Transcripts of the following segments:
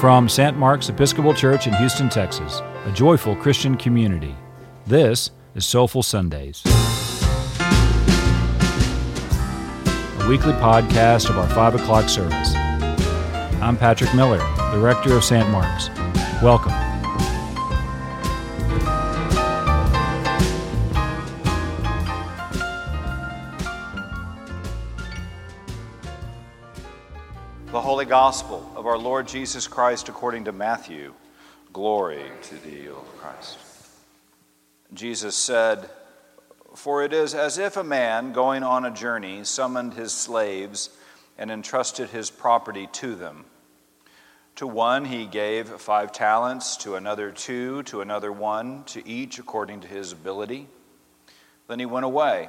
From St. Mark's Episcopal Church in Houston, Texas, a joyful Christian community, this is Soulful Sundays, a weekly podcast of our 5 o'clock service. I'm Patrick Miller, the rector of St. Mark's. Welcome. The Holy Gospel our Lord Jesus Christ according to Matthew. Glory to thee, O Christ. Jesus said, For it is as if a man going on a journey summoned his slaves and entrusted his property to them. To one he gave five talents, to another two, to another one, to each according to his ability. Then he went away.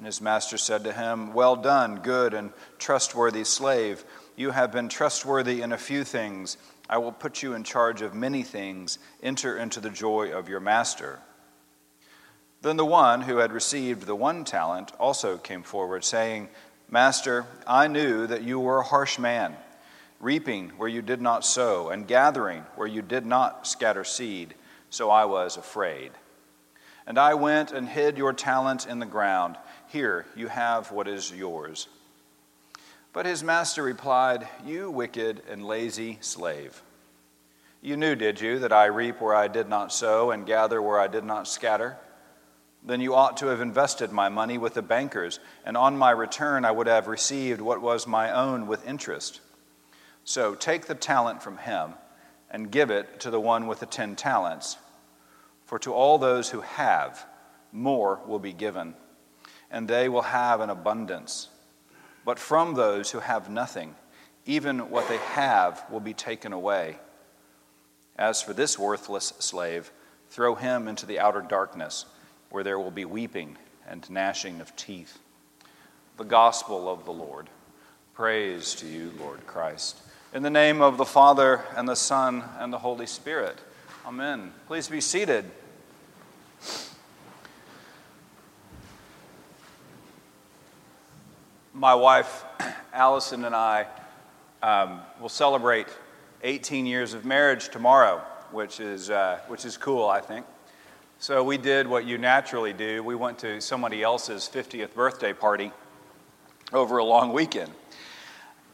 And his master said to him, Well done, good and trustworthy slave. You have been trustworthy in a few things. I will put you in charge of many things. Enter into the joy of your master. Then the one who had received the one talent also came forward, saying, Master, I knew that you were a harsh man, reaping where you did not sow, and gathering where you did not scatter seed. So I was afraid. And I went and hid your talent in the ground. Here, you have what is yours. But his master replied, You wicked and lazy slave. You knew, did you, that I reap where I did not sow and gather where I did not scatter? Then you ought to have invested my money with the bankers, and on my return I would have received what was my own with interest. So take the talent from him and give it to the one with the ten talents. For to all those who have, more will be given and they will have an abundance. But from those who have nothing, even what they have will be taken away. As for this worthless slave, throw him into the outer darkness, where there will be weeping and gnashing of teeth. The gospel of the Lord. Praise to you, Lord Christ. In the name of the Father, and the Son, and the Holy Spirit. Amen. Please be seated. My wife, Allison, and I um, will celebrate 18 years of marriage tomorrow, which is, uh, which is cool, I think. So we did what you naturally do. We went to somebody else's 50th birthday party over a long weekend.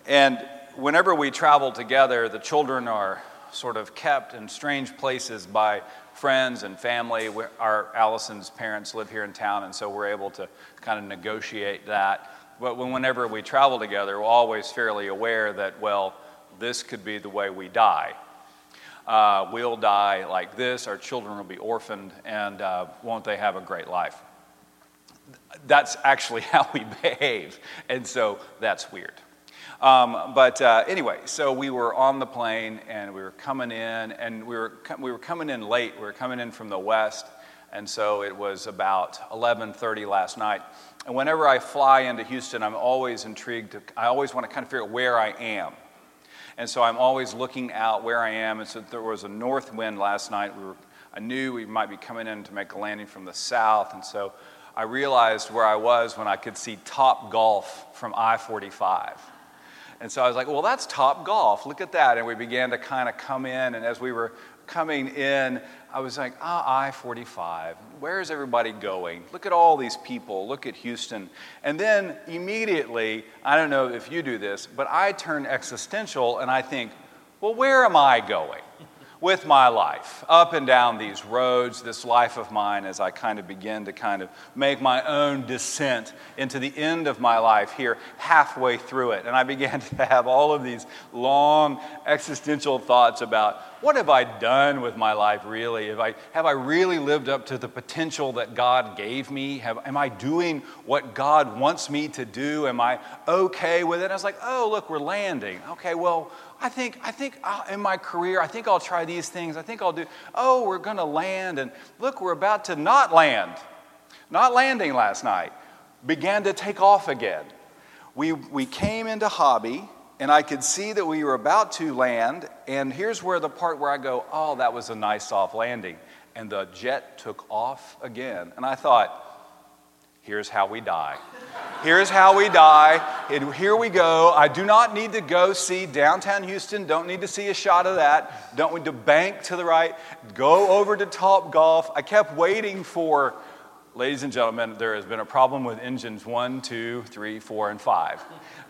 And whenever we travel together, the children are sort of kept in strange places by friends and family. Our Allison's parents live here in town, and so we're able to kind of negotiate that but whenever we travel together, we're always fairly aware that, well, this could be the way we die. Uh, we'll die like this, our children will be orphaned, and uh, won't they have a great life? That's actually how we behave, and so that's weird. Um, but uh, anyway, so we were on the plane and we were coming in, and we were, we were coming in late. We were coming in from the west, and so it was about 11:30 last night. And whenever I fly into Houston, I'm always intrigued. To, I always want to kind of figure out where I am. And so I'm always looking out where I am. And so there was a north wind last night. We were, I knew we might be coming in to make a landing from the south. And so I realized where I was when I could see Top Golf from I 45. And so I was like, well, that's Top Golf. Look at that. And we began to kind of come in. And as we were coming in, I was like, ah, I 45. Where is everybody going? Look at all these people. Look at Houston. And then immediately, I don't know if you do this, but I turn existential and I think, well, where am I going? With my life, up and down these roads, this life of mine, as I kind of begin to kind of make my own descent into the end of my life here, halfway through it. And I began to have all of these long existential thoughts about what have I done with my life really? Have I, have I really lived up to the potential that God gave me? Have, am I doing what God wants me to do? Am I okay with it? I was like, oh, look, we're landing. Okay, well, I think, I think I'll, in my career, I think I'll try these things. I think I'll do, oh, we're going to land. And look, we're about to not land. Not landing last night. Began to take off again. We, we came into Hobby, and I could see that we were about to land. And here's where the part where I go, oh, that was a nice soft landing. And the jet took off again. And I thought, here's how we die. Here's how we die. And here we go. I do not need to go see downtown Houston. Don't need to see a shot of that. Don't need to bank to the right. Go over to Top Golf. I kept waiting for, ladies and gentlemen, there has been a problem with engines one, two, three, four, and five.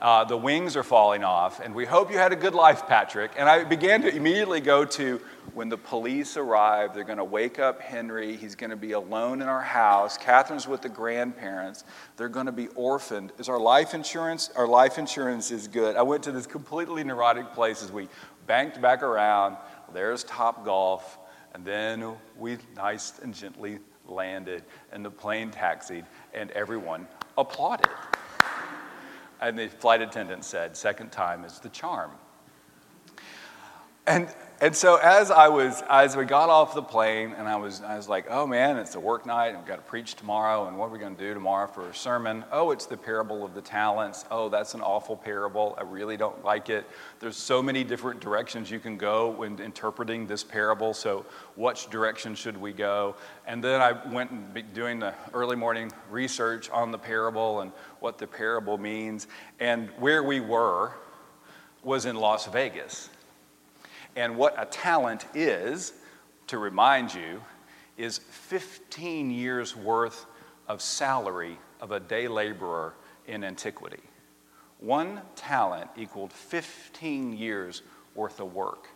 Uh, the wings are falling off, and we hope you had a good life, Patrick. And I began to immediately go to when the police arrive, they're going to wake up Henry. He's going to be alone in our house. Catherine's with the grandparents. They're going to be orphaned. Is our life insurance? Our life insurance is good. I went to this completely neurotic place as we banked back around. There's Top Golf. And then we nice and gently landed, and the plane taxied, and everyone applauded. And the flight attendant said, Second time is the charm. And and so as I was, as we got off the plane, and I was, I was like, oh man, it's a work night, and we've got to preach tomorrow, and what are we going to do tomorrow for a sermon? Oh, it's the parable of the talents. Oh, that's an awful parable. I really don't like it. There's so many different directions you can go when interpreting this parable. So, which direction should we go? And then I went and doing the early morning research on the parable and what the parable means, and where we were was in Las Vegas. And what a talent is, to remind you, is 15 years worth of salary of a day laborer in antiquity. One talent equaled 15 years worth of work,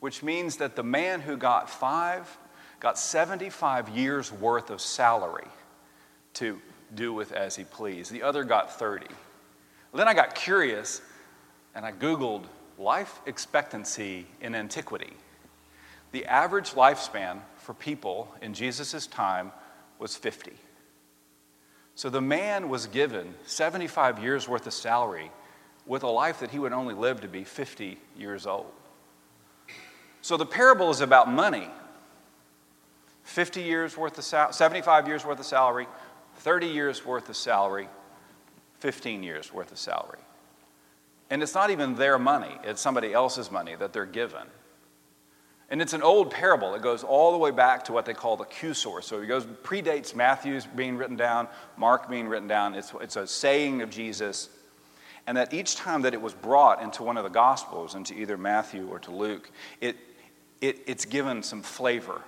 which means that the man who got five got 75 years worth of salary to do with as he pleased. The other got 30. Then I got curious and I Googled life expectancy in antiquity. The average lifespan for people in Jesus' time was 50. So the man was given 75 years worth of salary with a life that he would only live to be 50 years old. So the parable is about money 50 years worth of sal- 75 years worth of salary, 30 years worth of salary, 15 years worth of salary. And it's not even their money, it's somebody else's money that they're given. And it's an old parable. It goes all the way back to what they call the Q source. So it goes predates Matthew's being written down, Mark being written down. It's, it's a saying of Jesus. And that each time that it was brought into one of the Gospels, into either Matthew or to Luke, it, it, it's given some flavor.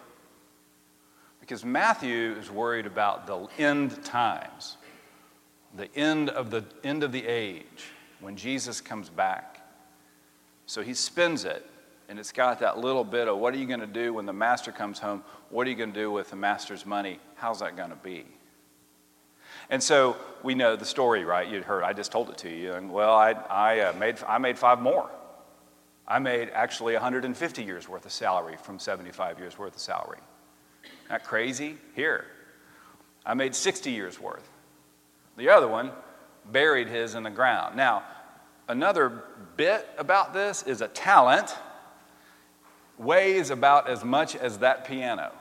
Because Matthew is worried about the end times, the end of the end of the age when Jesus comes back. So he spins it, and it's got that little bit of what are you going to do when the master comes home? What are you going to do with the master's money? How's that going to be? And so we know the story, right? You'd heard, I just told it to you. And well, I, I, uh, made, I made five more. I made actually 150 years worth of salary from 75 years worth of salary. Not crazy? Here. I made 60 years worth. The other one, buried his in the ground. Now, another bit about this is a talent weighs about as much as that piano.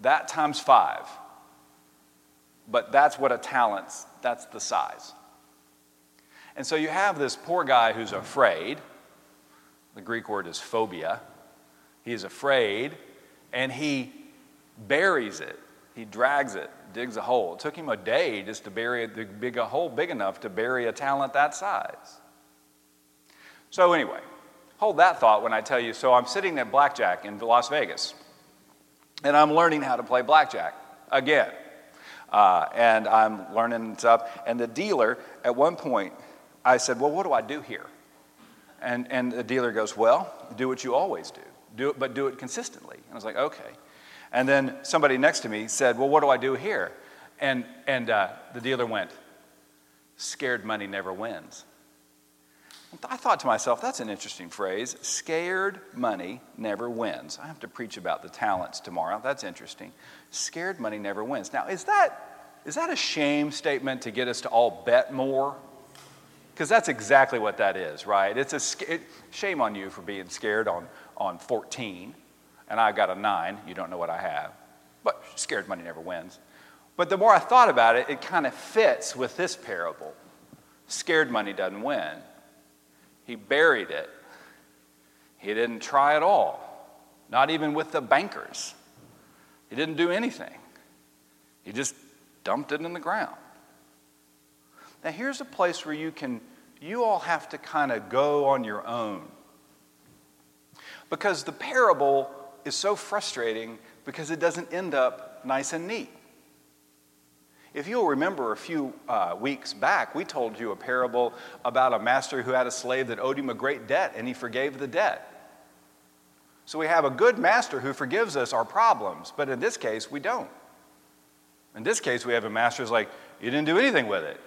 That times five. But that's what a talent's, that's the size. And so you have this poor guy who's afraid. The Greek word is phobia. He is afraid and he buries it He drags it, digs a hole. It took him a day just to bury a, big, a hole big enough to bury a talent that size. So, anyway, hold that thought when I tell you. So, I'm sitting at Blackjack in Las Vegas, and I'm learning how to play Blackjack again. Uh, and I'm learning stuff. And the dealer, at one point, I said, Well, what do I do here? And, and the dealer goes, Well, do what you always do, do it, but do it consistently. And I was like, Okay. And then somebody next to me said, Well, what do I do here? And, and uh, the dealer went, Scared money never wins. I thought to myself, that's an interesting phrase. Scared money never wins. I have to preach about the talents tomorrow. That's interesting. Scared money never wins. Now, is that, is that a shame statement to get us to all bet more? Because that's exactly what that is, right? It's a it, shame on you for being scared on, on 14 and I've got a nine. You don't know what I have. But scared money never wins. But the more I thought about it, it kind of fits with this parable. Scared money doesn't win. He buried it. He didn't try at all, not even with the bankers. He didn't do anything. He just dumped it in the ground. Now, here's a place where you can, you all have to kind of go on your own. Because the parable is so frustrating because it doesn't end up nice and neat. If you'll remember a few uh, weeks back, we told you a parable about a master who had a slave that owed him a great debt and he forgave the debt. So we have a good master who forgives us our problems, but in this case, we don't. In this case, we have a master who's like, You didn't do anything with it.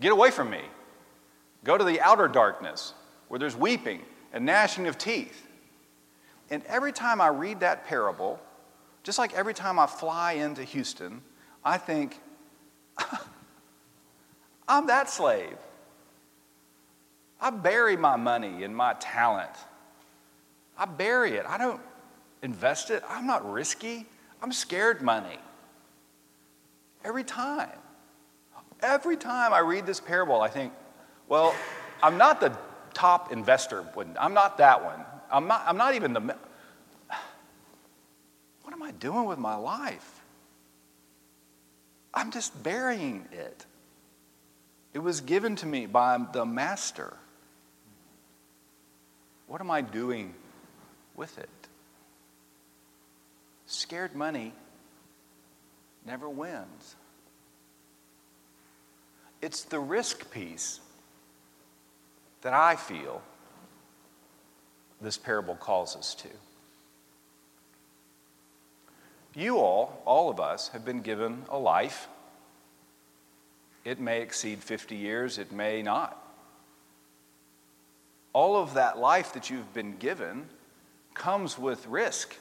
Get away from me. Go to the outer darkness where there's weeping and gnashing of teeth. And every time I read that parable, just like every time I fly into Houston, I think, I'm that slave. I bury my money and my talent. I bury it. I don't invest it. I'm not risky. I'm scared money. Every time. Every time I read this parable, I think, well, I'm not the top investor. I'm not that one. I'm not, I'm not even the. What am I doing with my life? I'm just burying it. It was given to me by the master. What am I doing with it? Scared money never wins. It's the risk piece that I feel this parable calls us to. You all, all of us, have been given a life. It may exceed 50 years, it may not. All of that life that you've been given comes with risk.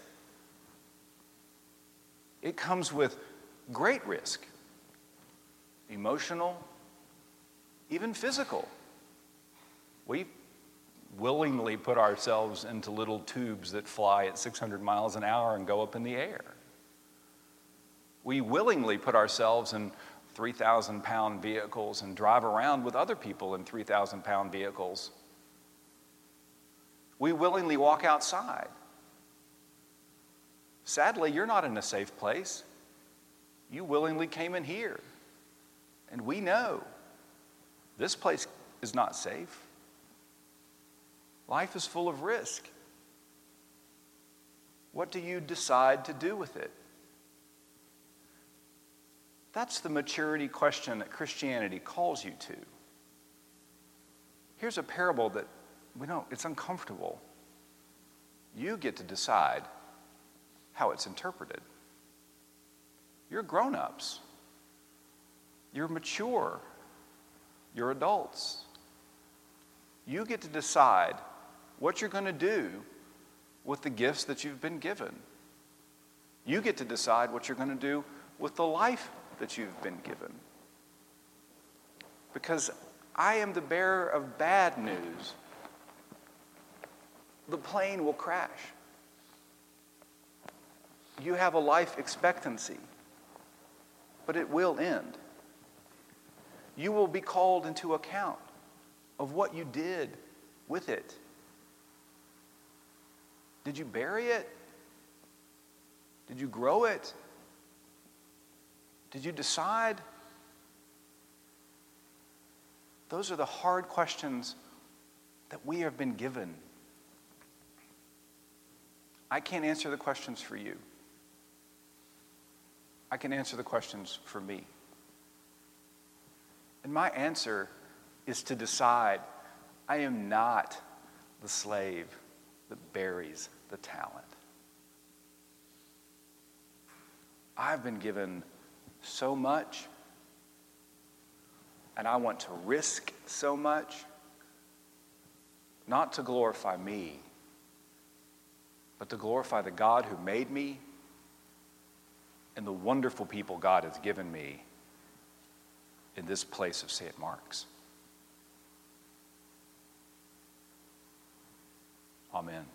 It comes with great risk emotional, even physical. We willingly put ourselves into little tubes that fly at 600 miles an hour and go up in the air. We willingly put ourselves in 3,000 pound vehicles and drive around with other people in 3,000 pound vehicles. We willingly walk outside. Sadly, you're not in a safe place. You willingly came in here. And we know this place is not safe. Life is full of risk. What do you decide to do with it? That's the maturity question that Christianity calls you to. Here's a parable that we don't, it's uncomfortable. You get to decide how it's interpreted. You're grown ups, you're mature, you're adults. You get to decide what you're going to do with the gifts that you've been given. You get to decide what you're going to do with the life that you've been given. Because I am the bearer of bad news. The plane will crash. You have a life expectancy, but it will end. You will be called into account of what you did with it. Did you bury it? Did you grow it? Did you decide? Those are the hard questions that we have been given. I can't answer the questions for you. I can answer the questions for me. And my answer is to decide I am not the slave that buries the talent. I've been given so much, and I want to risk so much, not to glorify me, but to glorify the God who made me and the wonderful people God has given me in this place of St. Mark's. Amen.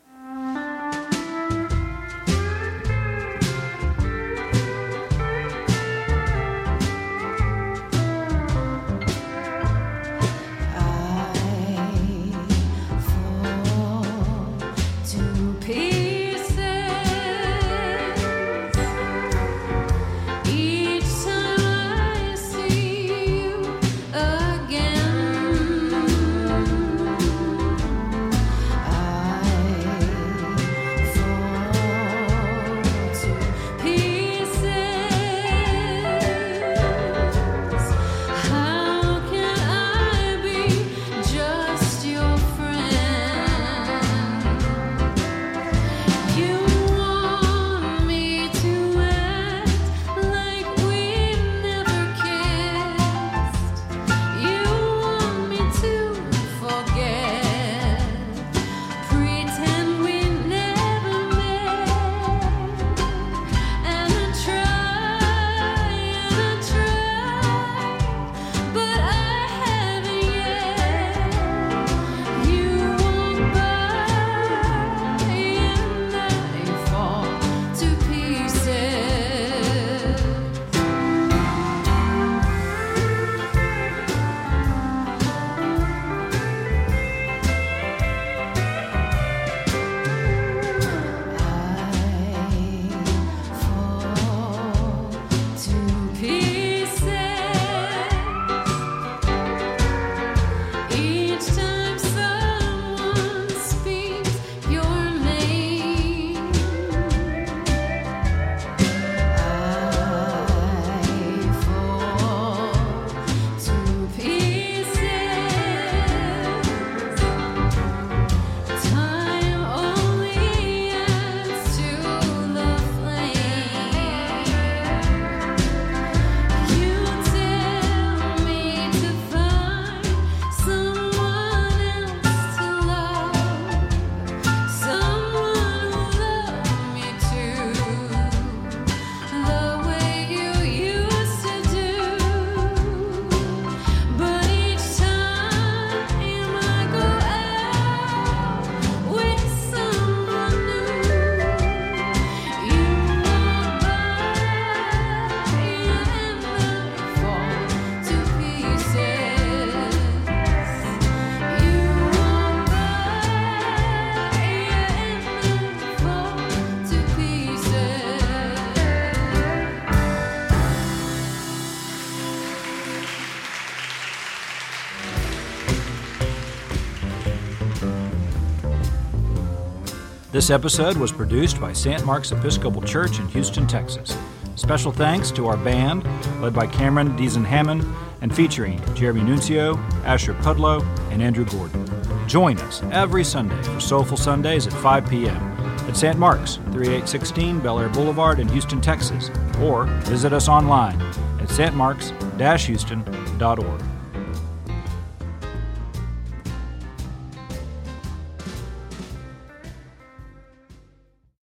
This episode was produced by St. Mark's Episcopal Church in Houston, Texas. Special thanks to our band, led by Cameron Deason Hammond, and featuring Jeremy Nuncio, Asher Pudlow, and Andrew Gordon. Join us every Sunday for Soulful Sundays at 5 p.m. at St. Mark's, 3816 Bellaire Boulevard in Houston, Texas, or visit us online at stmarks-houston.org.